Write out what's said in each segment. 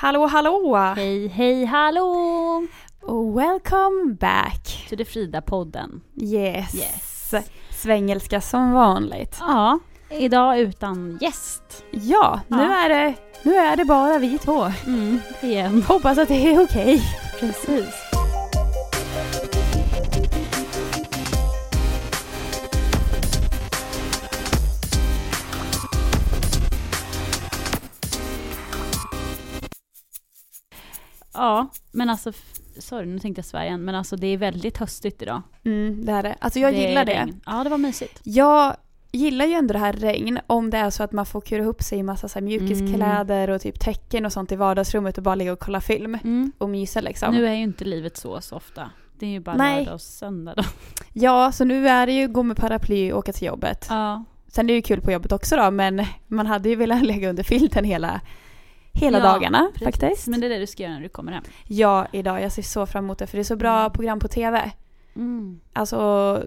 Hallå hallå! Hej, hej, hallå! Och welcome back! Till det Frida-podden. Yes. Yes. Svengelska som vanligt. Ja, idag utan gäst. Ja, nu, Ja. Är det, nu är det bara vi två. Mm, igen. Hoppas att det är okej. Precis. Ja, men alltså, sorry nu tänkte jag Sverige igen, men alltså det är väldigt höstigt idag. Mm, det är det. Alltså jag är gillar det. regn. Ja, det var mysigt. Jag gillar ju ändå det här regn om det är så att man får kura ihop sig i massa så här mjukiskläder och typ täcken och sånt i vardagsrummet och bara ligga och kolla film Mm. och mysa liksom. Nu är ju inte livet så så ofta. Det är ju bara Nej. lördag och söndag då. Ja, så nu är det ju gå med paraply och åka till jobbet. Ja, Sen är det ju kul på jobbet också då, men man hade ju velat lägga under filten hela, hela Ja, dagarna precis. faktiskt. Men det är det du ska göra när du kommer hem. Ja, idag. Jag ser så fram emot det för det är så bra Mm. program på TV. Mm. Alltså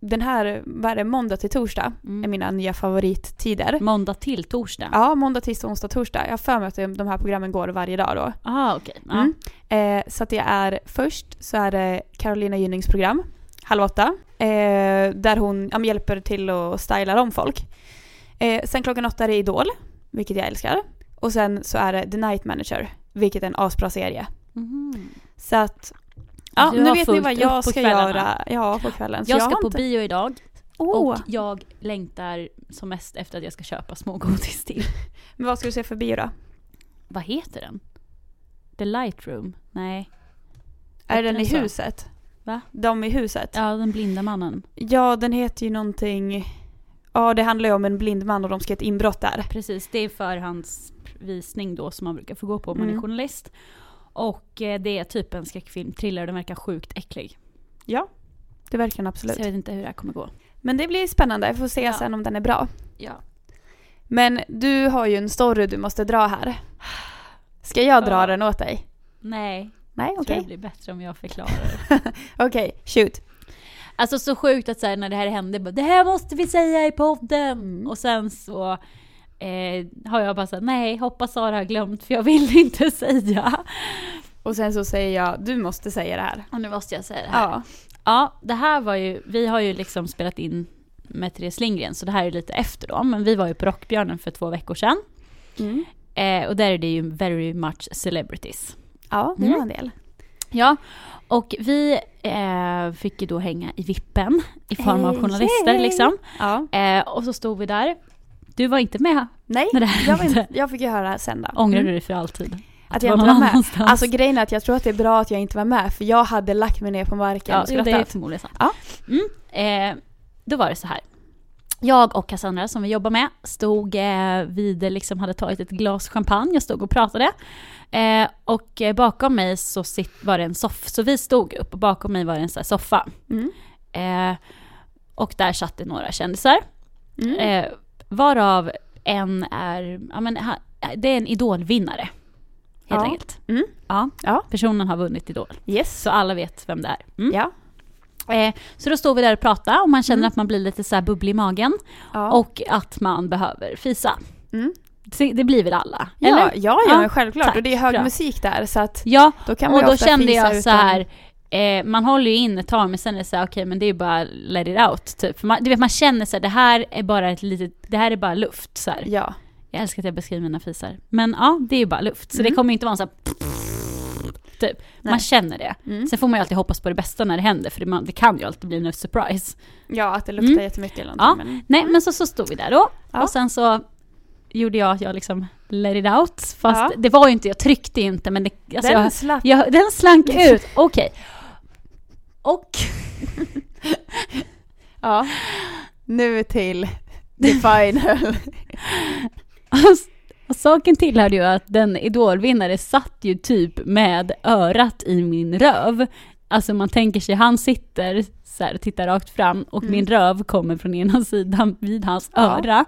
den här, vad är det, måndag till torsdag är Mm. mina nya favorittider. Måndag till torsdag? Ja, måndag, tisdag, onsdag, torsdag. Jag har för mig att de här programmen går varje dag då. Ah, okej. Ja. Mm. Eh, så att det är först så är det Carolina Gynnings program, halv åtta. Eh, där hon ja, hjälper till att styla om folk. Eh, sen klockan åtta är det Idol, vilket jag älskar. Och sen så är det The Night Manager, vilket är en asbra serie. Mhm. Så att, ja Du nu vet ni vad jag ska göra ja, på kvällen. Så Jag ska på inte... bio idag Åh, och jag längtar som mest efter att jag ska köpa smågodis till. Men vad ska du se för bio då? Vad heter den? The Lightroom? Nej. Är Heter den i den så? huset? Va? De i huset? Ja, den blinda mannen. Ja, den heter ju någonting... Ja, det handlar ju om en blind man och de ska ett inbrott där. Precis, det är förhandsvisning då som man brukar få gå på om man är Mm. journalist. Och eh, det är typ en skräckfilm, thriller, den verkar sjukt äcklig. Ja, det verkar den absolut. Så jag vet inte hur det här kommer gå. Men det blir spännande, jag får se Ja. sen om den är bra. Ja. Men du har ju en story du måste dra här. Ska jag dra Ja. den åt dig? Nej, Nej, okej. tror det blir bättre om jag förklarar. Okej, shoot. Alltså så sjukt att så här, när det här hände, bara, det här måste vi säga i podden! Mm. Och sen så eh, har jag bara sagt nej, hoppas Sara har glömt för jag vill inte säga. Och sen så säger jag, du måste säga det här. Och nu måste jag säga det här. Ja. Ja, det här var ju, vi har ju liksom spelat in med Therese Lindgren, så det här är lite efter då. Men vi var ju på Rockbjörnen för två veckor sedan. Mm. Eh, och där är det ju very much celebrities. Ja, det Mm. var en del. Ja, och vi eh, fick ju då hänga i vippen i form av Hey, journalister yay! liksom. Ja. Eh, och så stod vi där. Du var inte med Nej, när det jag, inte, jag fick ju höra sen då. Ångrar Mm. du dig för alltid? Att jag inte var med. annanstans? Alltså grejen är att jag tror att det är bra att jag inte var med för jag hade lagt mig ner på marken Ja, och jo, det är skrattat. förmodligen sant. Ja. Mm. Eh, då var det så här. Jag och Cassandra som vi jobbar med stod eh, vid, liksom hade tagit ett glas champagne, jag stod och pratade. Eh, och eh, bakom mig så sitt, var det en soffa, så vi stod upp och bakom mig var det en här soffa. Mm. Eh, och där satt det några kändisar. Mm. Varav en är, ja men det är en idolvinnare. Helt Ja. enkelt. Mm. Ja, Ja. personen har vunnit Idol. Yes. Så alla vet vem det är. Mm. Ja. Eh, så då står vi där och pratar och man känner Mm. att man blir lite så här bubblig i magen. Ja. Och att man behöver fisa. Mm. Det, blir väl alla? Ja, eller? ja, ja, Ja, självklart. tack. och det är hög Bra. musik där så att Ja, då kan man och då kände jag så utan- här. Eh, man håller ju in ett tag men sen är det så här, okej men det är ju bara let it out typ. För man, du vet man känner så här, det här är bara ett litet, det här är bara luft så här. Ja. Jag älskar att jag beskriver mina fisar. Men ja, det är ju bara luft. Så Mm. det kommer ju inte vara så här, typ. Man känner det. Mm. Sen får man ju alltid hoppas på det bästa när det händer för det, man, det kan ju alltid bli en surprise. ja, att det luktar Mm. jättemycket eller Ja. någonting. Men... Nej men så, så stod vi där då. Ja. Och sen så gjorde jag att jag liksom let it out. Fast Ja. det var ju inte, jag tryckte inte men det, alltså Den jag, slapp. jag, den slank ut. Okej. Och Ja. Nu till the final. Och saken tillhörde ju att den idolvinnare satt ju typ med örat i min röv. Alltså man tänker sig, han sitter så här, tittar rakt fram och Mm. min röv kommer från ena sidan vid hans Ja. öra.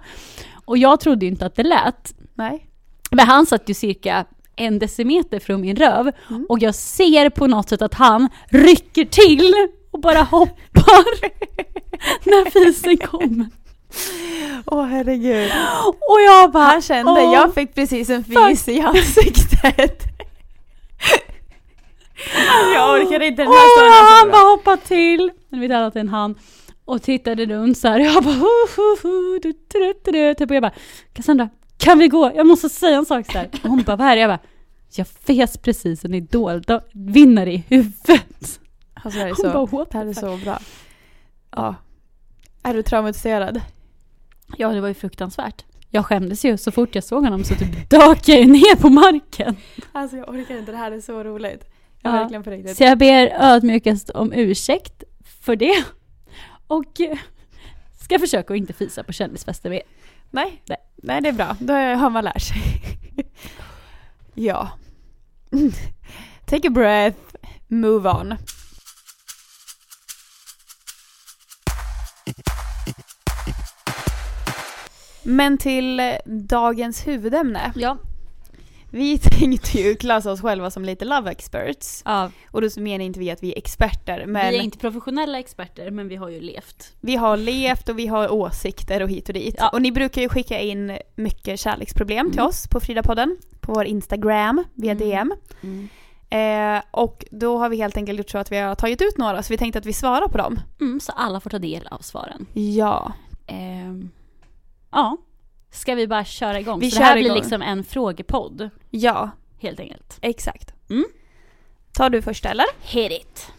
Och jag trodde ju inte att det lät. Nej. Men han satt ju cirka en decimeter från min röv mm. och jag ser på något sätt att han rycker till och bara hoppar när fisen kommer. Åh oh, herregud. Och jag bara... Han kände, åh, jag fick precis en fis fuck. i ansiktet. jag orkade inte den här oh, stunden. Alltså. Han bara hoppade till. Nu vet alla att det är en han och tittade runt så här. Jag bara... Typ, och jag bara, Cassandra, kan vi gå? Jag måste säga en sak så här. Och hon bara, vad är det? Jag bara, jag fes precis en idol, då vinner i huvudet. Alltså det här är så, bara, det här är så bra. Ja. Är du traumatiserad? Ja, det var ju fruktansvärt. Jag skämdes ju så fort jag såg honom så typ dök jag ju ner på marken. Alltså jag orkar inte, det här är så roligt. Ja. Verkligen på riktigt. Så jag ber ödmjukast om ursäkt för det. Och ska försöka att inte fisa på kändisfester mer. Nej, Nej. nej det är bra. Då har man lärt sig. ja. Take a breath, move on. Men till dagens huvudämne. Ja. Vi tänkte ju klassa oss själva som lite love experts. ja Och då så menar inte vi att vi är experter, men vi är inte professionella experter men vi har ju levt. vi har levt och vi har åsikter och hit och dit. Ja. Och ni brukar ju skicka in mycket kärleksproblem till Mm. oss på Fridapodden, på vår Instagram, via Mm. DM. Eh, och då har vi helt enkelt gjort så att vi har tagit ut några, så vi tänkte att vi svarar på dem. Mm, så alla får ta del av svaren. Ja. Ehm, ja. Ska vi bara köra igång? Vi så det här kör blir igång. liksom en frågepodd, Ja, helt enkelt. exakt. Mm. Tar du först eller? Hit it!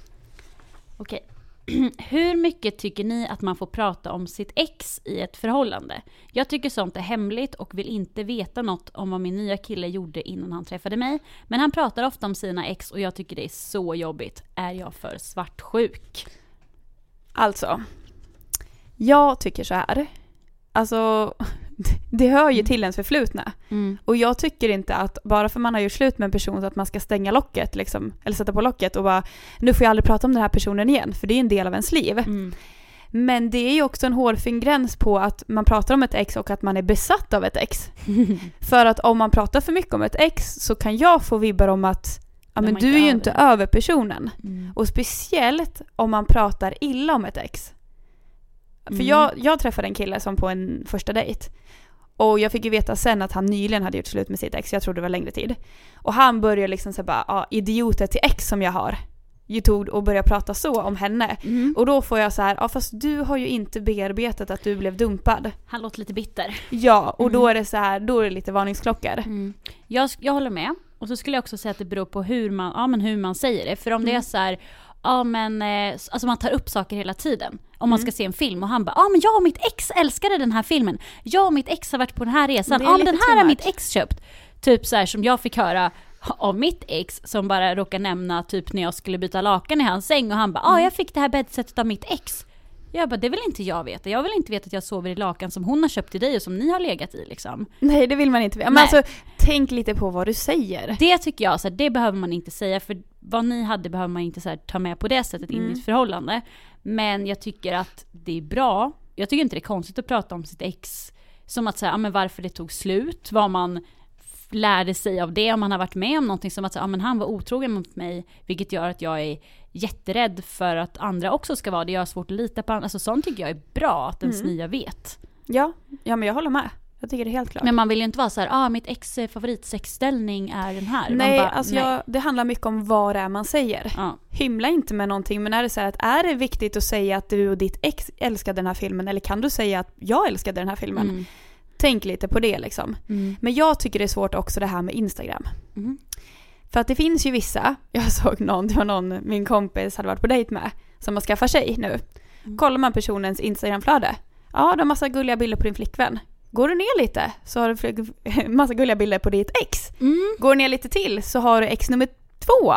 Okej. Hur mycket tycker ni att man får prata om sitt ex i ett förhållande? Jag tycker sånt är hemligt och vill inte veta något om vad min nya kille gjorde innan han träffade mig. Men han pratar ofta om sina ex och jag tycker det är så jobbigt. Är jag för svartsjuk? Alltså, jag tycker så här. Alltså, det hör ju till ens förflutna. Mm. Och jag tycker inte att bara för man har gjort slut med en person så att man ska stänga locket liksom, eller sätta på locket och bara nu får jag aldrig prata om den här personen igen för det är en del av ens liv. Mm. Men det är ju också en hårfin gräns på att man pratar om ett ex och att man är besatt av ett ex. För att om man pratar för mycket om ett ex så kan jag få vibbar om att ja, Men du är ju inte över personen. Mm. Och speciellt om man pratar illa om ett ex. För Mm. jag, jag träffade en kille som på en första dejt. Och jag fick ju veta sen att han nyligen hade gjort slut med sitt ex, jag trodde det var längre tid. Och han började liksom säga bara, ja idioter till ex som jag har. Youtube och började prata så om henne. Mm. Och då får jag så här, ja fast du har ju inte bearbetat att du blev dumpad. Han låter lite bitter. Ja, och då Mm. är det så här, då är det lite varningsklockor. Mm. Jag, jag håller med. Och så skulle jag också säga att det beror på hur man, ja, men hur man säger det. För om det är Mm. så här, ja men, eh, alltså man tar upp saker hela tiden. Om man Mm. ska se en film och han bara, ja men jag och mitt ex älskade den här filmen. Jag och mitt ex har varit på den här resan. Ja men den här har mitt ex köpt. Typ så här som jag fick höra av mitt ex som bara råkar nämna typ när jag skulle byta lakan i hans säng och han bara, ja Mm. jag fick det här bäddsetet av mitt ex. Jag bara, det vill inte jag veta. Jag vill inte veta att jag sover i lakan som hon har köpt till dig och som ni har legat i liksom. Nej det vill man inte veta. Men Nej. alltså tänk lite på vad du säger. Det tycker jag, så här, det behöver man inte säga för vad ni hade behöver man inte så här, ta med på det sättet in i Mm. ett förhållande. Men jag tycker att det är bra. Jag tycker inte det är konstigt att prata om sitt ex som att säga, ja, men varför det tog slut, vad man lärde sig av det, om man har varit med om någonting som att säga, ja, men han var otrogen mot mig, vilket gör att jag är jätterädd för att andra också ska vara det. Jag har svårt att lita på andra. Alltså sånt tycker jag är bra att ens Mm. nya vet. Ja, ja men jag håller med. Jag tycker det är helt klart. Men man vill ju inte vara så här, ah mitt ex eh, favoritsexställning är den här. Nej, bara, alltså nej. Jag, det handlar mycket om vad det är man säger. Ja. Hymla inte med någonting, men är det så här att är det viktigt att säga att du och ditt ex älskade den här filmen, eller kan du säga att jag älskade den här filmen? Mm. Tänk lite på det liksom. Mm. Men jag tycker det är svårt också det här med Instagram. Mm. För att det finns ju vissa, jag såg någon, det var någon min kompis hade varit på dejt med, som har skaffat sig nu. Mm. Kollar man personens Instagramflöde, ja du har massa gulliga bilder på din flickvän. Går du ner lite så har du massa gulliga bilder på ditt ex. Mm. Går du ner lite till så har du ex nummer två.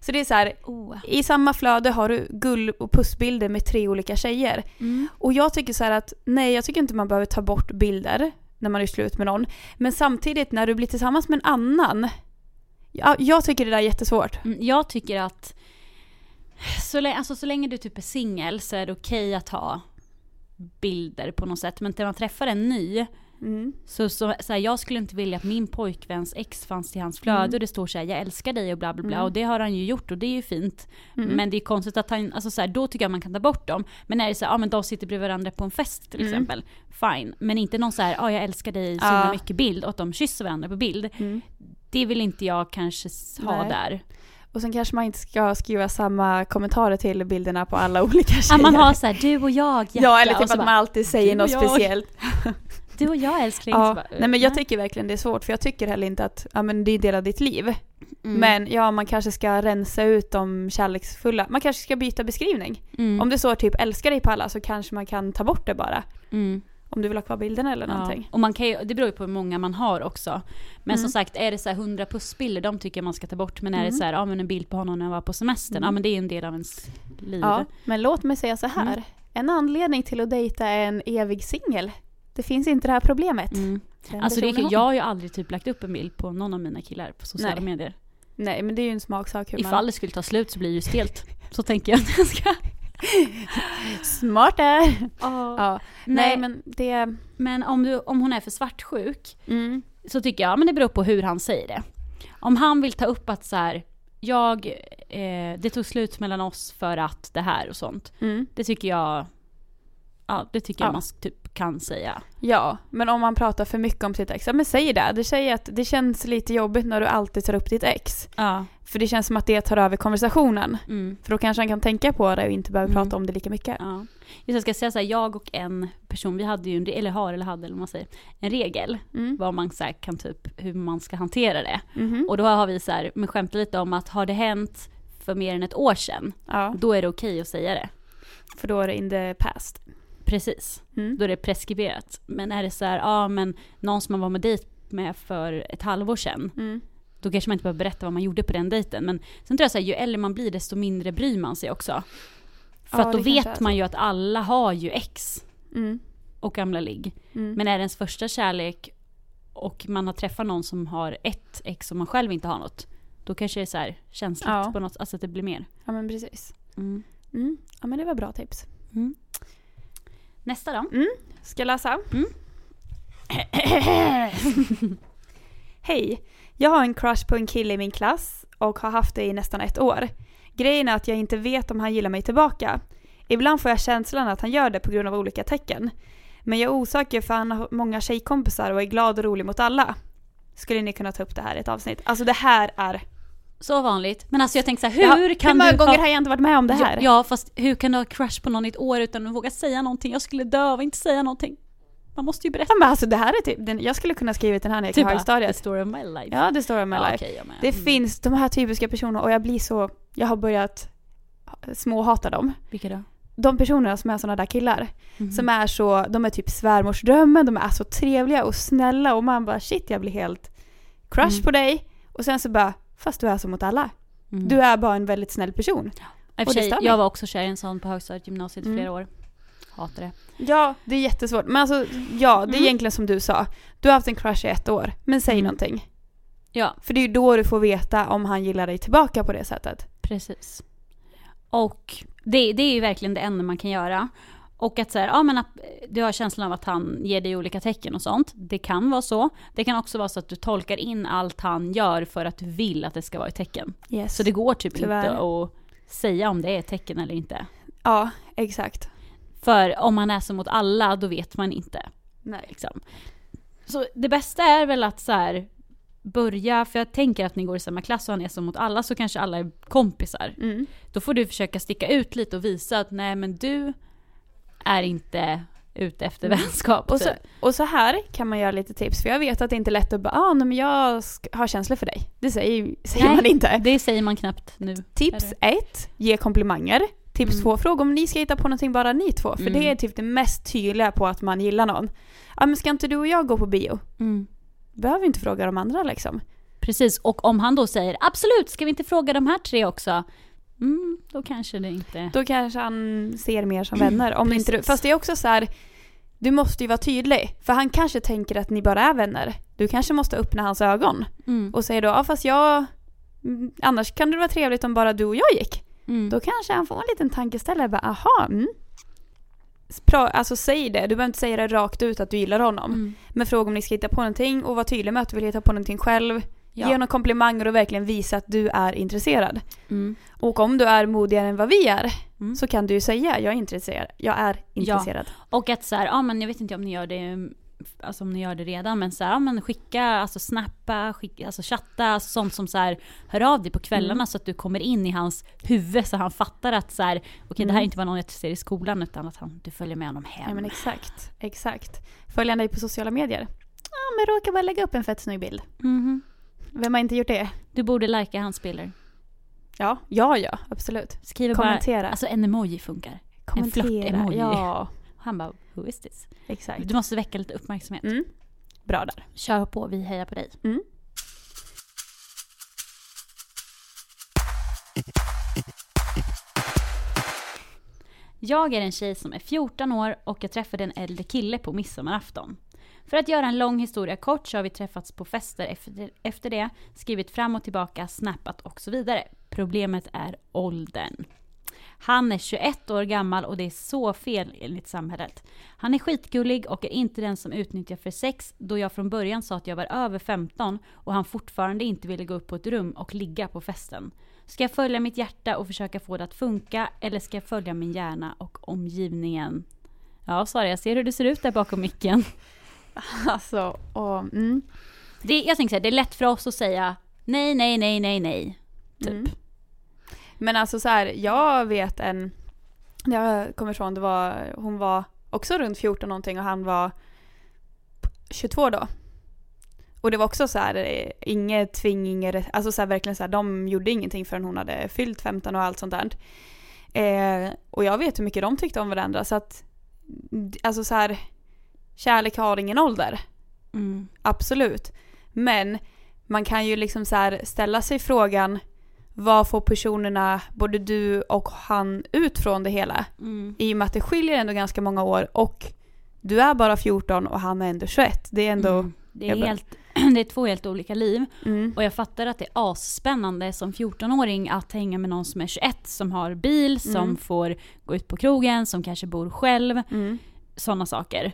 Så det är så här, Oh. i samma flöde har du gull och pussbilder med tre olika tjejer. Mm. Och jag tycker så här att, nej jag tycker inte man behöver ta bort bilder när man är slut med någon. Men samtidigt när du blir tillsammans med en annan, ja, jag tycker det där är jättesvårt. Mm, Jag tycker att så länge, alltså, så länge du typ är singel så är det okej att ha bilder på något sätt. Men när man träffar en ny, Mm. så, så, så här, jag skulle inte vilja att min pojkväns ex fanns i hans flöde Mm. och det står så här, jag älskar dig och bla bla bla. Mm. Och det har han ju gjort och det är ju fint. Mm. Men det är konstigt att han, alltså så här, då tycker jag man kan ta bort dem. Men när det är så här, ja men de sitter bredvid varandra på en fest till Mm. exempel. Fine. Men inte någon så här, ja jag älskar dig så himla mycket bild och att de kysser varandra på bild. Det vill inte jag kanske ha Nej. där. Och sen kanske man inte ska skriva samma kommentarer till bilderna på alla olika tjejer. Att man har så här, du och jag, hjärta, Ja, eller typ att bara, man alltid säger något jag. speciellt. du och jag älskling. Ja. Bara, Nej men jag tycker verkligen det är svårt för jag tycker heller inte att ja, men det är en del av ditt liv. Mm. Men ja, man kanske ska rensa ut de kärleksfulla. Man kanske ska byta beskrivning. Mm. Om det står typ älskar dig på alla så kanske man kan ta bort det bara. Mm. Om du vill ha kvar bilderna eller någonting. Ja. Och man kan ju, det beror ju på hur många man har också. Men Mm. som sagt, är det så här 100 pussbilder, de tycker jag man ska ta bort. Men är det Mm. så här, ja men en bild på honom när jag var på semestern, Mm. ja men det är en del av ens liv. Ja, men låt mig säga så här. Mm. En anledning till att dejta en evig singel. Det finns inte det här problemet. Mm. Alltså det är, jag har ju aldrig typ lagt upp en bild på någon av mina killar på sociala Nej. medier. Nej men det är ju en smaksak hur Ifall man... det skulle ta slut så blir det ju stelt. Så tänker jag. Smart där! Ja. Ja. Nej men det... Men om, du, om hon är för svartsjuk Mm. så tycker jag, men det beror på hur han säger det. Om han vill ta upp att så här, jag, eh, det tog slut mellan oss för att det här och sånt. Mm. Det tycker jag, ja det tycker Ja. jag man typ kan säga. Ja, men om man pratar för mycket om sitt ex, ja men säg det. Det säger att det känns lite jobbigt när du alltid tar upp ditt ex. Ja. För det känns som att det tar över konversationen. Mm. För då kanske han kan tänka på det och inte behöver Mm. prata om det lika mycket. ja. Just jag ska säga så här, jag och en person, vi hade ju, en, eller har eller hade eller man säger, en regel. Mm. Vad man så här, kan typ, hur man ska hantera det. Mhm. Och då har vi så här, men skämtat lite om att har det hänt för mer än ett år sedan, Ja, då är det okej att säga det. för då är det in the past. Precis. Mm. Då är det preskriberat. Men är det så här, ja men någon som man var med dejt med för ett halvår sedan, Mm. då kanske man inte behöver berätta vad man gjorde på den dejten. Men sen tror jag så här, ju äldre man blir desto mindre bryr man sig också. För Ja, att då vet man ju att alla har ju ex Mm. och gamla ligg. Mm. Men är det ens första kärlek och man har träffat någon som har ett ex och man själv inte har något, då kanske det är så här känsligt Ja. på något, alltså att det blir mer. Ja men precis. Mm. Mm. Ja men det var bra tips. Mm. Nästa då? Ska jag läsa? Mm. Hej! Jag har en crush på en kille i min klass och har haft det i nästan ett år. Grejen är att jag inte vet om han gillar mig tillbaka. Ibland får jag känslan att han gör det på grund av olika tecken. Men jag är osäker för han har många tjejkompisar och är glad och rolig mot alla. Skulle ni kunna ta upp det här i ett avsnitt? Alltså det här är... Så vanligt. Men alltså jag tänker så här, hur kan hur många du gånger ha... har jag inte varit med om det här? Ja, ja, fast hur kan du ha crush på någon i ett år utan att våga säga någonting? Jag skulle dö av att inte säga någonting. Man måste ju berätta. Ja, men alltså det här är typ, den, jag skulle kunna skriva den här när jag Typ kan bara, the story of my life. Ja, det står i my Ja, life. okej, jag. Det Mm. finns de här typiska personerna och jag blir så, jag har börjat småhata dem. Vilka då? De personerna som är sådana där killar. Mhm. Som är så, de är typ svärmorsdrömmen, de är så trevliga och snälla och man bara shit jag blir helt crush Mm. på dig. Och sen så bara, fast du är så mot alla. Mm. Du är bara en väldigt snäll person. I och sig, jag var också kär i en sån på högstadiet, gymnasiet i Mm. flera år. Hatar det. Ja, det är jättesvårt. Men alltså, ja, det är Mm. egentligen som du sa. Du har haft en crush i ett år, men säg Mm. någonting. Ja, För det är ju då du får veta om han gillar dig tillbaka på det sättet. precis. Och det, det är ju verkligen det enda man kan göra. Och att så här, ja men att du har känslan av att han ger dig olika tecken och sånt. Det kan vara så. Det kan också vara så att du tolkar in allt han gör för att du vill att det ska vara ett tecken. Yes. Så det går typ Tyvärr. inte att säga om det är ett tecken eller inte. Ja, exakt. För om man är så mot alla, då vet man inte. Nej. Liksom. Så det bästa är väl att så här, börja, för jag tänker att ni går i samma klass och han är så mot alla, så kanske alla är kompisar. Mm. Då får du försöka sticka ut lite och visa att nej men du är inte ute efter Mm. vänskap. Och, så, typ. och så här kan man göra lite tips, för jag vet att det inte är lätt att bara ah, nej, men jag har känslor för dig. Det säger, säger Nej. man inte. Det säger man knappt nu. Tips ett, ge komplimanger. Tips Mm. två, fråga om ni ska hitta på någonting bara ni två. För Mm. det är typ det mest tydliga på att man gillar någon. Ja men ska inte du och jag gå på bio? Mm. Behöver inte fråga de andra liksom. Precis, och om han då säger absolut, ska vi inte fråga de här tre också? Mm, då kanske det inte... Då kanske han ser mer som vänner. Om inte du, fast det är också så här. Du måste ju vara tydlig. För han kanske tänker att ni bara är vänner. Du kanske måste öppna hans ögon. Mm. Och säger då, ja fast jag... mm, Annars kan det vara trevligt om bara du och jag gick. Mm. Då kanske han får en liten tankeställare. Bara, aha, mm. Pra, alltså säg det. Du behöver inte säga det rakt ut att du gillar honom. Mm. Men fråga om ni ska hitta på någonting och var tydlig med att du vill hitta på någonting själv. Ge Ja. honom komplimanger och verkligen visa att du är intresserad. Mm. Och om du är modigare än vad vi är Mm. så kan du ju säga jag är intresserad. Jag är intresserad. Och att så här, ja men jag vet inte om ni gör det alltså om ni gör det redan, men så här, ja, men skicka, alltså snappa, skicka, alltså chatta, alltså sånt som så här, hör av dig på kvällarna Mm. så att du kommer in i hans huvud så han fattar att så här, okej det här är Mm. inte bara någon jag ser i skolan utan att han, du följer med honom hem. Ja men exakt, exakt. Följer han dig på sociala medier? Ja men råkar bara lägga upp en fett snygg bild. Mhm. Vem har inte gjort det? Du borde lajka hans bilder. Ja, ja, ja, absolut. Skriver bara, Kommentera. alltså en emoji funkar. Kommentera. flört-emoji. Ja, Han bara, who is this? exakt. Du måste väcka lite uppmärksamhet. Mm. Bra där. Kör på, vi hejar på dig. Mm. Jag är en tjej som är 14 år och jag träffade en äldre kille på midsommarafton. För att göra en lång historia kort så har vi träffats på fester efter, efter det, skrivit fram och tillbaka, snappat och så vidare. Problemet är åldern. Han är 21 år gammal och det är så fel enligt samhället. Han är skitgullig och är inte den som utnyttjar för sex då jag från början sa att jag var över 15 och han fortfarande inte ville gå upp på ett rum och ligga på festen. Ska jag följa mitt hjärta och försöka få det att funka eller ska jag följa min hjärna och omgivningen? Ja, Sara, jag ser hur du ser ut där bakom micken. Alltså, och, mm. Det, jag tänker så här, det är lätt för oss att säga nej, nej, nej, nej, nej. Typ. Mm. Men alltså så här, jag vet en, jag kommer ifrån, det var, hon var också runt 14 någonting och han var 22 då. Och det var också så här, eh, inget tving, inget, alltså så här, verkligen så här, de gjorde ingenting förrän hon hade fyllt 15 och allt sånt där. Eh, och jag vet hur mycket de tyckte om varandra så att, alltså så här, kärlek har ingen ålder. Mm. Absolut. Men man kan ju liksom så ställa sig frågan vad får personerna, både du och han, ut från det hela? Mm. I och med att det skiljer ändå ganska många år och du är bara 14 och han är ändå 21. Det är ändå... Mm. Det, är helt, det är två helt olika liv. Mm. Och jag fattar att det är asspännande som 14-åring att hänga med någon som är 21, som har bil, som Mm. får gå ut på krogen, som kanske bor själv. Mm. Sådana saker.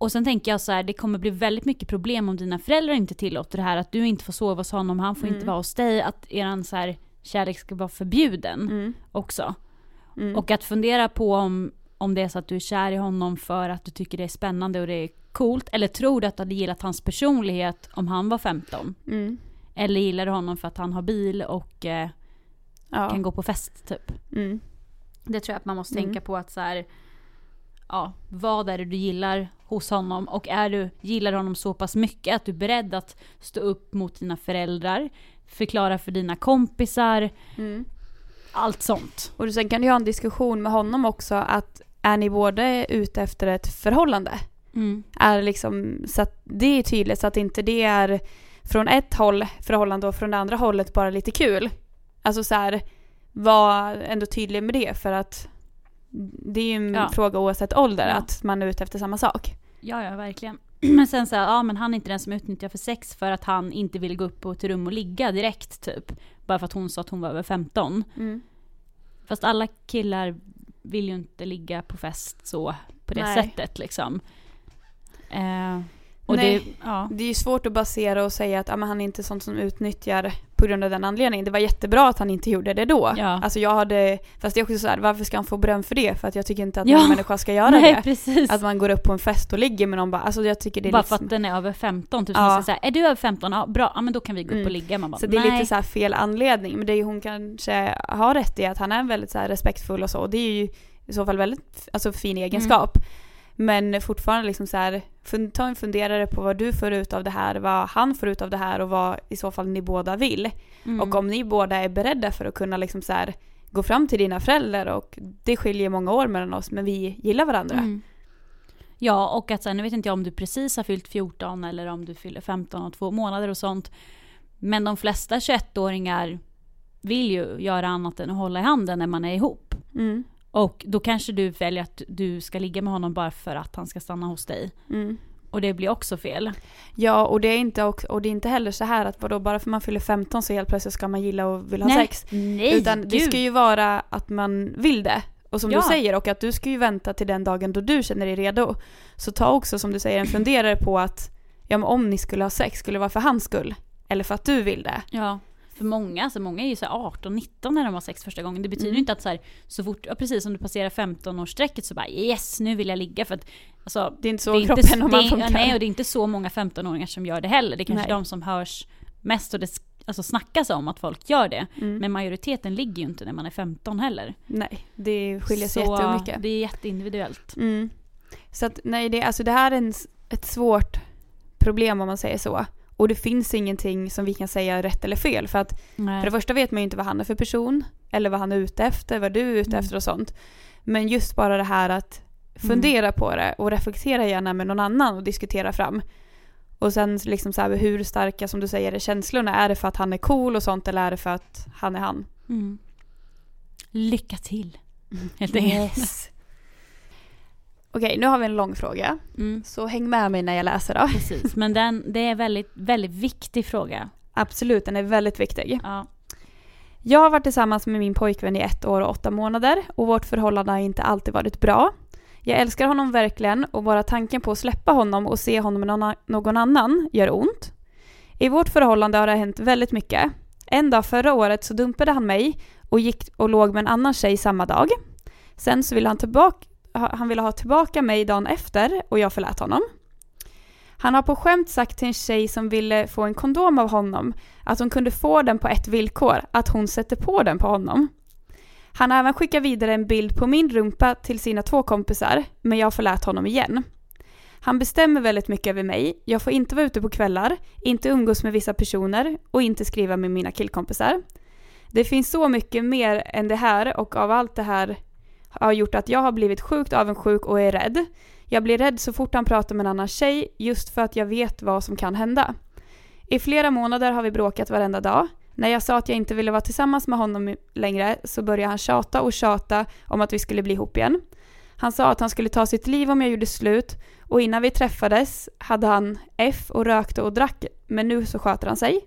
Och sen tänker jag så här, det kommer bli väldigt mycket problem om dina föräldrar inte tillåter det här. Att du inte får sova hos honom, han får inte Mm. vara hos dig. Att eran så här, kärlek ska vara förbjuden Mm. också. Mm. Och att fundera på om, om det är så att du är kär i honom för att du tycker det är spännande och det är coolt. Eller tror du att du hade gillat hans personlighet om han var 15? Mm. Eller gillar du honom för att han har bil och eh, Ja. kan gå på fest typ? Mm. Det tror jag att man måste Mm. tänka på att så här, ja, vad är det du gillar hos honom? Och är du, gillar honom så pass mycket att du är beredd att stå upp mot dina föräldrar, förklara för dina kompisar, Mm. allt sånt. Och sen kan du ha en diskussion med honom också att är ni båda ute efter ett förhållande? Mm. är liksom, så att det är tydligt så att inte det är från ett håll förhållande och från det andra hållet bara lite kul. Alltså så här, var ändå tydlig med det för att det är ju en Ja. fråga oavsett ålder Ja. att man är ute efter samma sak. Ja, ja, verkligen. Men sen så här, ja men han är inte den som utnyttjar för sex för att han inte vill gå upp på ett rum och ligga direkt typ. Bara för att hon sa att hon var över 15. Mm. Fast alla killar vill ju inte ligga på fest så på det Nej. sättet liksom. Eh, och Nej. det, ja. Det är ju svårt att basera och säga att ah, men han är inte sånt som utnyttjar på grund av den anledningen. Det var jättebra att han inte gjorde det då. Ja. Alltså jag hade, fast det är också så här, varför ska han få beröm för det? För att jag tycker inte att Ja. någon människa ska göra Nej, det. precis. Att man går upp på en fest och ligger med någon bara, alltså jag tycker det är Bara liksom, för att den är över 15. Typ Ja. säger så här, är du över 15? Ja, bra, ja men då kan vi gå upp Mm. och ligga. Man bara, Så det är nej. lite så här fel anledning. Men det är hon kanske har rätt i att han är väldigt så respektfull och så. Och det är ju i så fall väldigt alltså, fin egenskap. Mm. Men fortfarande liksom så här, ta en funderare på vad du får ut av det här, vad han får ut av det här och vad i så fall ni båda vill. Mm. Och om ni båda är beredda för att kunna liksom så här, gå fram till dina föräldrar och det skiljer många år mellan oss men vi gillar varandra. Mm. Ja, och att sen, nu vet inte jag om du precis har fyllt 14 eller om du fyller 15 och två månader och sånt. Men de flesta 21-åringar vill ju göra annat än att hålla i handen när man är ihop. Mm. Och då kanske du väljer att du ska ligga med honom bara för att han ska stanna hos dig. Mm. Och det blir också fel. Ja, och det, är inte, också, och det är inte heller så här att vadå, bara för man fyller 15 så helt plötsligt ska man gilla och vill ha sex. Nej, Utan det ska ju vara att man vill det. Och som Ja. du säger, och att du ska ju vänta till den dagen då du känner dig redo. Så ta också som du säger en funderare på att ja, men om ni skulle ha sex, skulle det vara för hans skull? Eller för att du vill det? Ja, För många, alltså många är ju så här 18-19 när de har sex första gången. Det betyder Mm. inte att så här, så fort, ja, precis som du passerar 15-årsstrecket så bara yes, nu vill jag ligga. För att, alltså, Det är inte så det är kroppen inte, och man funkar. Nej, och det är inte så många 15-åringar som gör det heller. Det är kanske Nej. de som hörs mest och det alltså, snackas om att folk gör det. Mm. Men majoriteten ligger ju inte när man är 15 heller. Nej, det skiljer sig så jättemycket. det är jätteindividuellt. Mm. Så att nej, det, alltså det här är en, ett svårt problem om man säger så. Och det finns ingenting som vi kan säga rätt eller fel. För att Nej. för det första vet man ju inte vad han är för person. Eller vad han är ute efter, vad du är ute Mm. efter och sånt. Men just bara det här att fundera på det och reflektera gärna med någon annan och diskutera fram. Och sen liksom så här, hur starka som du säger är känslorna. Är det för att han är cool och sånt eller är det för att han är han? Mm. Lycka till. Helt enkelt. Yes. Okej, nu har vi en lång fråga. Mm. Så häng med mig när jag läser då. Precis, men den, det är en väldigt, väldigt viktig fråga. Absolut, den är väldigt viktig. Ja. Jag har varit tillsammans med min pojkvän i ett år och åtta månader och vårt förhållande har inte alltid varit bra. Jag älskar honom verkligen och bara tanken på att släppa honom och se honom med någon, annan gör ont. I vårt förhållande har det hänt väldigt mycket. En dag förra året så dumpade han mig och gick och låg med en annan tjej samma dag. Sen så ville han tillbaka, han ville ha tillbaka mig dagen efter och jag förlät honom. Han har på skämt sagt till en tjej som ville få en kondom av honom att hon kunde få den på ett villkor, att hon sätter på den på honom. Han har även skickat vidare en bild på min rumpa till sina två kompisar, men jag förlät honom igen. Han bestämmer väldigt mycket över mig. Jag får inte vara ute på kvällar, inte umgås med vissa personer och inte skriva med mina killkompisar. Det finns så mycket mer än det här och av allt det här har gjort att jag har blivit sjukt avundsjuk och är rädd. Jag blir rädd så fort han pratar med en annan tjej just för att jag vet vad som kan hända. I flera månader har vi bråkat varenda dag. När jag sa att jag inte ville vara tillsammans med honom längre så började han tjata och tjata om att vi skulle bli ihop igen. Han sa att han skulle ta sitt liv om jag gjorde slut och innan vi träffades hade han F och rökte och drack men nu så sköter han sig.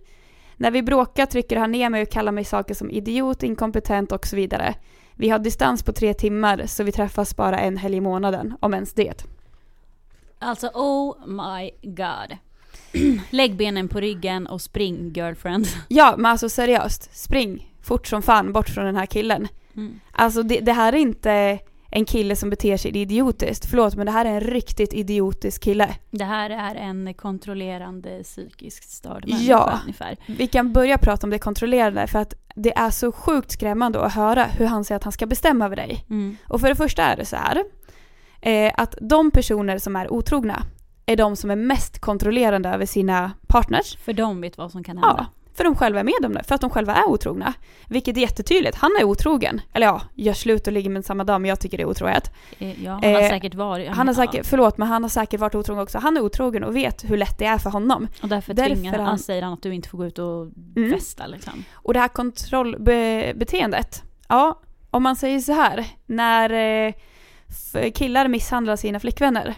När vi bråkar trycker han ner mig och kallar mig saker som idiot, inkompetent och så vidare. Vi har distans på tre timmar så vi träffas bara en helg i månaden, om ens det. Alltså oh my god. Lägg benen på ryggen och spring girlfriend. Ja, men alltså seriöst, spring fort som fan bort från den här killen. Mm. Alltså det, det här är inte en kille som beter sig idiotiskt, förlåt men det här är en riktigt idiotisk kille. Det här är en kontrollerande psykiskt störd människa Ja. ungefär. Vi kan börja prata om det kontrollerande för att det är så sjukt skrämmande att höra hur han säger att han ska bestämma över dig. Mm. Och för det första är det så här eh, att de personer som är otrogna är de som är mest kontrollerande över sina partners. För de vet vad som kan hända. Ja, för de själva är med om det, för att de själva är otrogna. Vilket är jättetydligt. Han är otrogen. Eller ja, gör slut och ligger med samma dag, men jag tycker det är otrohet. Eh, Ja, han har Eh, säkert varit... Han har säkert, förlåt, men han har säkert varit otrogen också. Han är otrogen och vet hur lätt det är för honom. Och därför, därför tvingar han, han- säger han att du inte får gå ut och Mm. festa liksom. Och det här kontrollbeteendet, ja, om man säger så här, när eh, killar misshandlar sina flickvänner,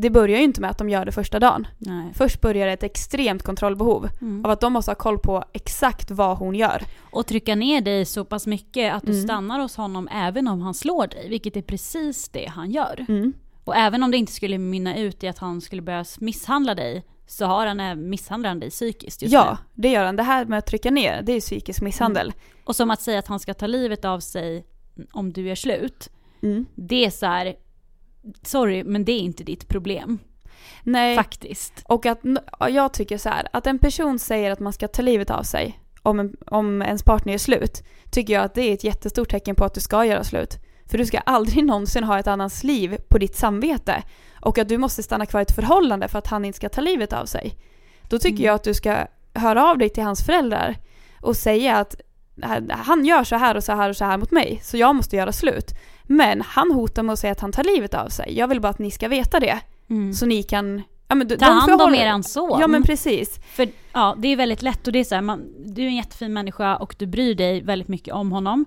det börjar ju inte med att de gör det första dagen. Nej. Först börjar ett extremt kontrollbehov Mm. av att de måste ha koll på exakt vad hon gör. Och trycka ner dig så pass mycket att du Mm. stannar hos honom även om han slår dig, vilket är precis det han gör. Mm. Och även om det inte skulle mynna ut i att han skulle börja misshandla dig, så har han eh, misshandlar han dig psykiskt just Ja, nu. det gör han. Det här med att trycka ner, det är psykisk misshandel. Och som att säga att han ska ta livet av sig om du är slut, Mm. det är så här. Sorry men det är inte ditt problem. Nej, Faktiskt. och att jag tycker så här, att en person säger att man ska ta livet av sig om, en, om ens partner är slut, tycker jag att det är ett jättestort tecken på att du ska göra slut. För du ska aldrig någonsin ha ett annans liv på ditt samvete. Och att du måste stanna kvar i ett förhållande för att han inte ska ta livet av sig. Då tycker Mm. jag att du ska höra av dig till hans föräldrar och säga att han gör så här och så här och så här mot mig, så jag måste göra slut. Men han hotar med att säga att han tar livet av sig. Jag vill bara att ni ska veta det. Mm. Så ni kan... Ja, men, Ta de hand om eran son. Ja men precis. För ja, det är väldigt lätt och det är så här, man, du är en jättefin människa och du bryr dig väldigt mycket om honom.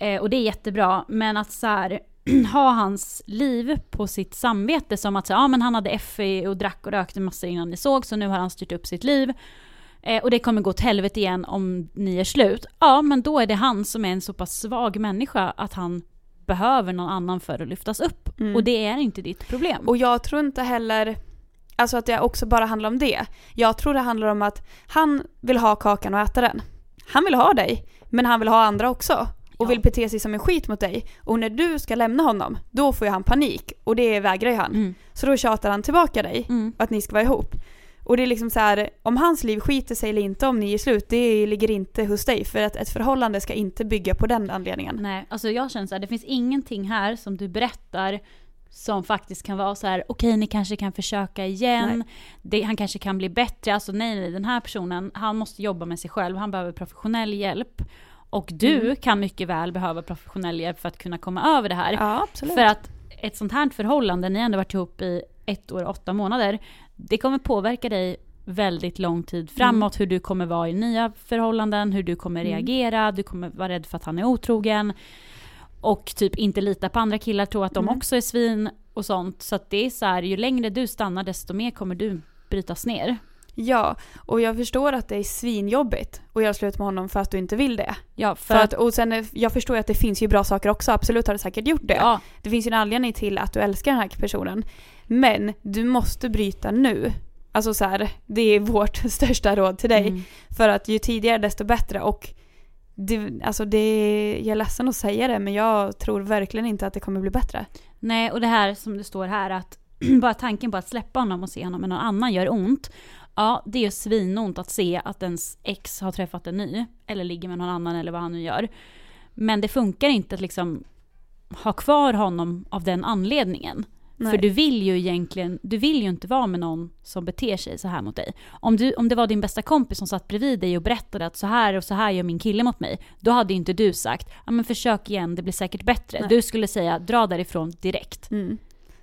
Eh, och det är jättebra, men att så här, ha hans liv på sitt samvete som att så, ja, men han hade FE och drack och rökte massor innan ni såg så nu har han styrt upp sitt liv. Eh, och det kommer gå åt helvete igen om ni är slut. Ja, men då är det han som är en så pass svag människa att han behöver någon annan för att lyftas upp. Mm. Och det är inte ditt problem. Och jag tror inte heller alltså att det också bara handlar om det. Jag tror det handlar om att han vill ha kakan och äta den. han vill ha dig, men han vill ha andra också. Och Ja. vill bete sig som en skit mot dig. Och när du ska lämna honom, då får ju han panik. Och det vägrar ju han. Mm. Så då tjatar han tillbaka dig, Mm. att ni ska vara ihop. Och det är liksom så här, om hans liv skiter sig eller inte om ni är slut, det ligger inte hos dig. För att ett förhållande ska inte bygga på den anledningen. Nej, alltså jag känner så här, det finns ingenting här som du berättar som faktiskt kan vara så här: okej ni kanske kan försöka igen, det, han kanske kan bli bättre, alltså nej nej den här personen, han måste jobba med sig själv, han behöver professionell hjälp. Och du Mm. kan mycket väl behöva professionell hjälp för att kunna komma över det här. Ja, absolut. För att ett sånt här förhållande, ni har ändå varit ihop i ett år och åtta månader, det kommer påverka dig väldigt lång tid framåt, hur du kommer vara i nya förhållanden, hur du kommer Mm. reagera, du kommer vara rädd för att han är otrogen. Och typ inte lita på andra killar, tro att de Mm. också är svin och sånt. Så att det är så här, ju längre du stannar desto mer kommer du brytas ner. Ja, och jag förstår att det är svinjobbigt att göra slut med honom för att du inte vill det. Ja, För att, och sen, är- jag förstår ju att det finns ju bra saker också, absolut har det säkert gjort det. ja, Det finns ju en anledning till att du älskar den här personen. Men du måste bryta nu. Alltså så här, det är vårt största råd till dig. mm, För att ju tidigare desto bättre och det, alltså det, jag är ledsen att säga det men jag tror verkligen inte att det kommer bli bättre. Nej, och det här som det står här att bara tanken på att släppa honom och se honom med någon annan gör ont. Ja, det är svinont att se att ens ex har träffat en ny. Eller ligger med någon annan eller vad han nu gör. Men det funkar inte att liksom ha kvar honom av den anledningen. Nej. För du vill ju egentligen, du vill ju inte vara med någon som beter sig så här mot dig. Om, du, om det var din bästa kompis som satt bredvid dig och berättade att så här och så här gör min kille mot mig. Då hade ju inte du sagt, ja men försök igen, det blir säkert bättre. Nej. Du skulle säga, dra därifrån direkt. Mm.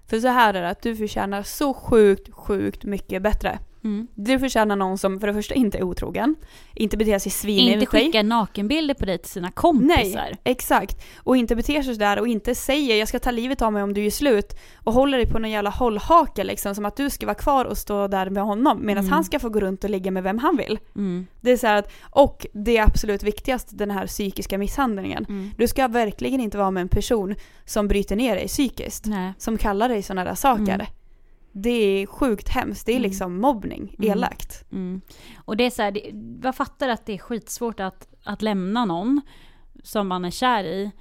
För så här är det att du förtjänar så sjukt, sjukt mycket bättre. Mm. Du förtjänar någon som för det första inte är otrogen, inte beter sig svin Inte mot dig. skicka nakenbilder på dig till sina kompisar. Nej, exakt. Och inte beter sig sådär och inte säger jag ska ta livet av mig om du är slut och håller dig på någon jävla hållhake liksom som att du ska vara kvar och stå där med honom medan Mm. han ska få gå runt och ligga med vem han vill. Mm. Det är så att, och det är absolut viktigast den här psykiska misshandlingen. Mm. Du ska verkligen inte vara med en person som bryter ner dig psykiskt. Nej. Som kallar dig sådana där saker. Det är sjukt hemskt. Det är Mm. liksom mobbning. Mm. Elakt. Mm. Och det är så här, det, jag fattar att det är skitsvårt att, att lämna någon som man är kär i.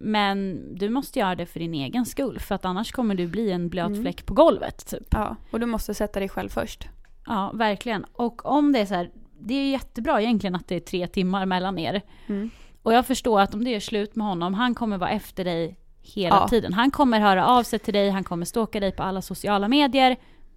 Men du måste göra det för din egen skull. För att annars kommer du bli en blöt Mm. fläck på golvet. Typ. Ja, och du måste sätta dig själv först. Ja, verkligen. Och om det är så här, det är jättebra egentligen att det är tre timmar mellan er. Mm. Och jag förstår att om det är slut med honom, han kommer vara efter dig hela Ja. tiden. Han kommer höra av sig till dig, han kommer stalka dig på alla sociala medier.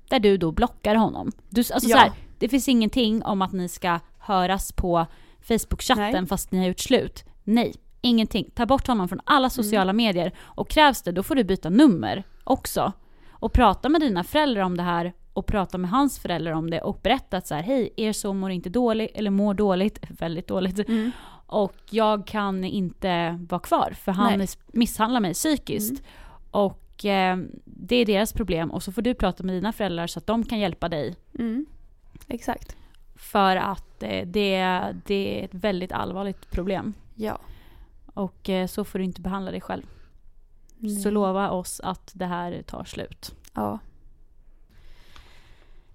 Där du då blockar honom. Du, alltså Ja. här, det finns ingenting om att ni ska höras på Facebook-chatten fast ni har gjort slut. Nej, ingenting. Ta bort honom från alla sociala medier. Och krävs det, då får du byta nummer också. Och prata med dina föräldrar om det här och prata med hans föräldrar om det och berätta att så här, hej, er son mår inte dåligt, eller mår dåligt, väldigt dåligt. Mm. Och jag kan inte vara kvar för han Nej. misshandlar mig psykiskt. Mm. Och eh, det är deras problem och så får du prata med dina föräldrar så att de kan hjälpa dig. Mm. Exakt. För att eh, det, det är ett väldigt allvarligt problem. Ja. Och eh, så får du inte behandla dig själv. Så Nej. lova oss att det här tar slut. Ja.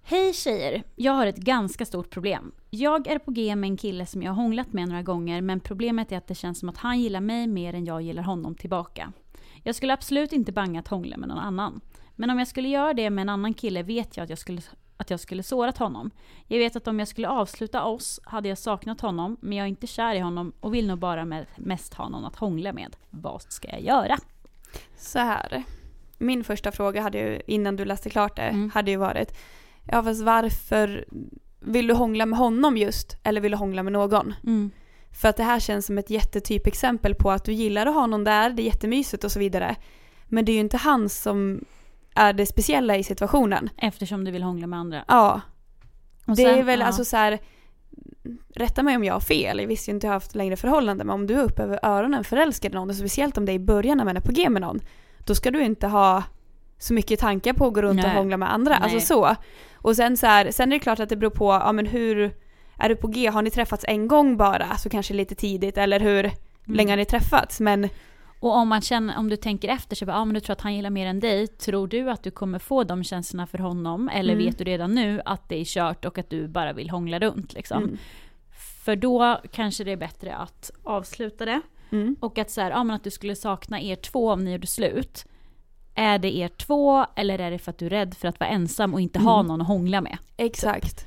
Hej tjejer! Jag har ett ganska stort problem. Jag är på G med en kille som jag har hånglat med några gånger men problemet är att det känns som att han gillar mig mer än jag gillar honom tillbaka. Jag skulle absolut inte banga att hångla med någon annan. Men om jag skulle göra det med en annan kille vet jag att jag skulle, att jag skulle sårat honom. Jag vet att om jag skulle avsluta oss hade jag saknat honom men jag är inte kär i honom och vill nog bara med, mest ha någon att hångla med. Vad ska jag göra? Så här. Min första fråga hade ju, innan du läste klart det, Mm. hade ju varit Ja fast varför vill du hångla med honom just eller vill du hångla med någon? Mm. För att det här känns som ett jättetypexempel på att du gillar att ha någon där, det är jättemysigt och så vidare. Men det är ju inte han som är det speciella i situationen. Eftersom du vill hångla med andra. Ja, Och det sen- är väl ja. alltså så här. Rätta mig om jag har fel, jag visste ju inte jag har haft längre förhållande men om du är upp över öronen förälskad i någon och speciellt om det är i början när man är på G med någon. Då ska du inte ha så mycket tankar på att gå runt och Nej. hångla med andra. Nej. Alltså så. Och sen så här, sen är det klart att det beror på, ja men hur, är du på G, har ni träffats en gång bara, så kanske lite tidigt eller hur Mm. länge har ni träffats? Men Och om man känner, om du tänker efter så bara, ja men du tror att han gillar mer än dig, tror du att du kommer få de känslorna för honom? Eller Mm. vet du redan nu att det är kört och att du bara vill hångla runt liksom? mm, För då kanske det är bättre att avsluta det. Mm. Och att, så här, ja, men att du skulle sakna er två om ni gjorde slut. Är det er två eller är det för att du är rädd för att vara ensam och inte ha Mm. någon att hångla med? Exakt.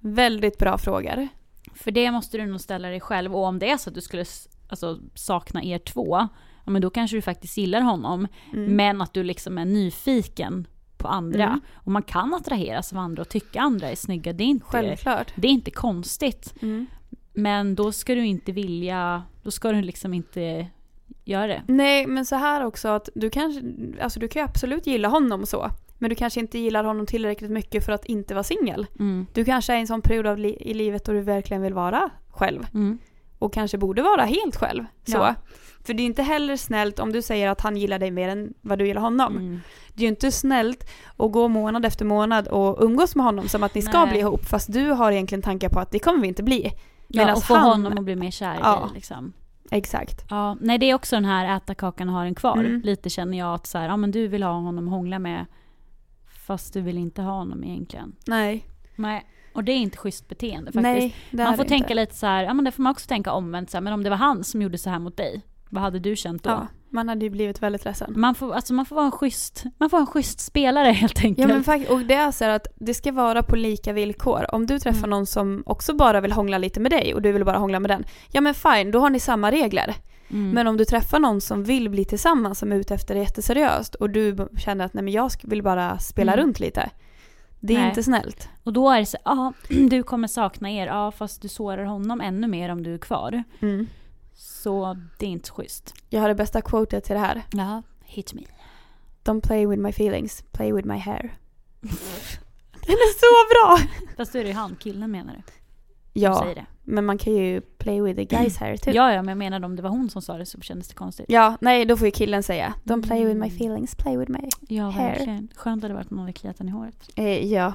Väldigt bra frågor. För det måste du nog ställa dig själv. Och om det är så att du skulle alltså, sakna er två, ja, men då kanske du faktiskt gillar honom. Mm. Men att du liksom är nyfiken på andra. Mm. Och man kan attraheras av andra och tycka andra är snygga. Det är inte, Självklart. det är inte konstigt. Mm. Men då ska du inte vilja, då ska du liksom inte göra det. Nej, men så här också att du kanske, alltså du kan ju absolut gilla honom så. Men du kanske inte gillar honom tillräckligt mycket för att inte vara singel. Mm. Du kanske är i en sån period av li- i livet då du verkligen vill vara själv. Mm. Och kanske borde vara helt själv. Så. Ja. För det är inte heller snällt om du säger att han gillar dig mer än vad du gillar honom. Mm. Det är ju inte snällt att gå månad efter månad och umgås med honom som att ni ska Nej. bli ihop. Fast du har egentligen tankar på att det kommer vi inte bli. Ja, Medan och få han- honom att bli mer kär Ja. Liksom. Exakt. Ja, nej det är också den här äta kakan och ha den kvar. Mm. Lite känner jag att så här, ja men du vill ha honom att hångla med fast du vill inte ha honom egentligen. Nej. Nej, och det är inte schysst beteende faktiskt. Nej, det man får det tänka inte. lite så här, ja men det får man också tänka omvänt så här, men om det var han som gjorde så här mot dig, vad hade du känt då? Ja, man hade ju blivit väldigt ledsen. Man får, alltså man får vara en schysst, man får vara en schysst spelare helt enkelt. Ja men faktiskt, och det är så att det ska vara på lika villkor. Om du träffar Mm. någon som också bara vill hångla lite med dig och du vill bara hångla med den. Ja men fine, då har ni samma regler. Mm. Men om du träffar någon som vill bli tillsammans, som är ute efter det jätteseriöst och du känner att nej men jag vill bara spela Mm. runt lite. Det är Nej. inte snällt. Och då är det så, ja du kommer sakna er, ja fast du sårar honom ännu mer om du är kvar. Mm. Så det är inte schysst. Jag har det bästa quotet till det här. Ja, hit me. Don't play with my feelings, play with my hair. Den är så bra! Fast då är det ju han, killen menar du? Ja, men man kan ju play with the guys hair too. Ja, ja, men jag menar om det var hon som sa det så kändes det konstigt. Ja, nej då får ju killen säga Don't play with my Mm. feelings, play with my... Ja, Hair. verkligen. Skönt hade det varit om någon hade kliat henne i håret. Eh, ja,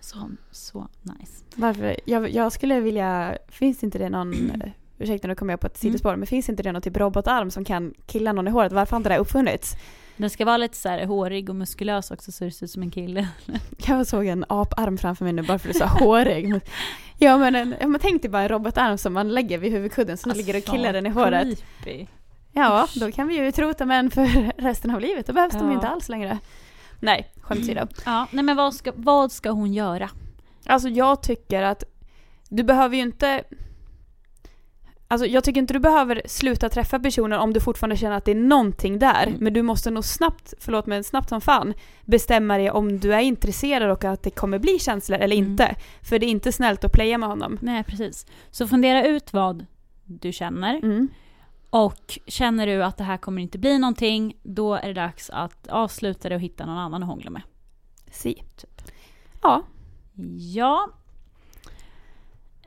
Så, så nice. varför? Jag, jag skulle vilja, finns inte det någon, ursäkta nu kommer jag på ett Mm. sidospår, men finns inte det någon typ robotarm som kan killa någon i håret? Varför har inte det uppfunnits? Den ska vara lite så här hårig och muskulös också så det ser ut som en kille. Jag såg en aparm framför mig nu bara för att du sa hårig. Ja men, en, ja, men tänk dig bara en robotarm som man lägger vid huvudkudden så ligger och killar den i håret. Alltså, Creepy. Ja, då kan vi ju trota män för resten av livet. Då behövs de Ja. ju inte alls längre. Nej, skämt åsido. Ja, nej men vad ska, vad ska hon göra? Alltså jag tycker att du behöver ju inte... Alltså jag tycker inte du behöver sluta träffa personer om du fortfarande känner att det är någonting där. Mm. Men du måste nog snabbt, förlåt men snabbt som fan, bestämma dig om du är intresserad och att det kommer bli känslor eller Mm. inte. För det är inte snällt att playa med honom. Nej, precis. Så fundera ut vad du känner. Mm. Och känner du att det här kommer inte bli någonting, då är det dags att avsluta det och hitta någon annan att hångla med. Si. Ja, Ja.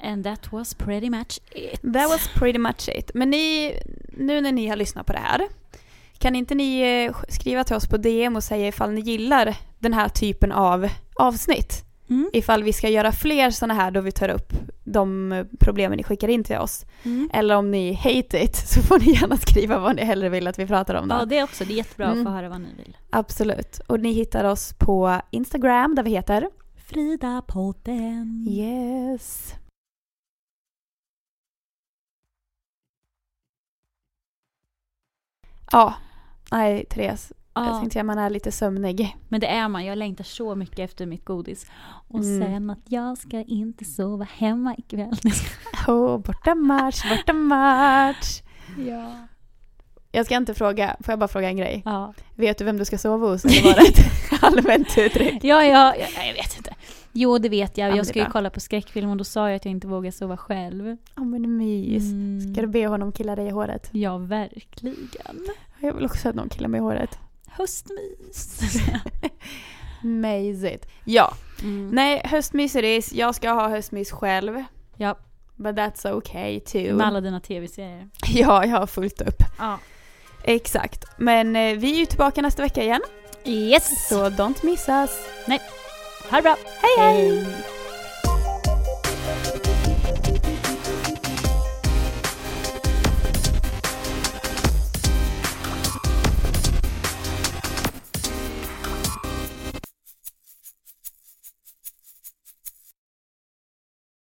And that was pretty much it. that was pretty much it. Men ni, nu när ni har lyssnat på det här, kan inte ni eh, skriva till oss på DM och säga ifall ni gillar den här typen av avsnitt? Mm. ifall vi ska göra fler sådana här då vi tar upp de eh, problemen ni skickar in till oss. Mm. Eller om ni hate it så får ni gärna skriva vad ni hellre vill att vi pratar om då. Ja, det är också. Det är jättebra Mm. att få höra vad ni vill. Absolut. Och ni hittar oss på Instagram där vi heter Frida-podden. Yes. Ja, nej Therese, jag Ja, tänkte att man är lite sömnig. men det är man. Jag längtar så mycket efter mitt godis. Och Mm. sen att jag ska inte sova hemma ikväll. Oh, borta match, borta match. ja. Jag ska inte fråga, får jag bara fråga en grej? Ja. Vet du vem du ska sova hos eller var det ett allmänt uttryck? Ja, ja, ja, jag vet inte. Jo, det vet jag. jag ska ju kolla på skräckfilm och då sa jag att jag inte vågar sova själv. Ja men mys. Mm. Ska du be honom killa dig i håret? Ja, verkligen. Jag vill också att någon killar mig i håret. Höstmys. Amazing. Ja, Mm. nej höstmys är det. Jag ska ha höstmys själv. Ja, But that's okay too. med alla dina tv-serier. Ja, jag har fullt upp. Ja. Exakt. Men eh, vi är ju tillbaka nästa vecka igen. Yes! Så don't miss us. Ha det bra. Hej hej! Hej.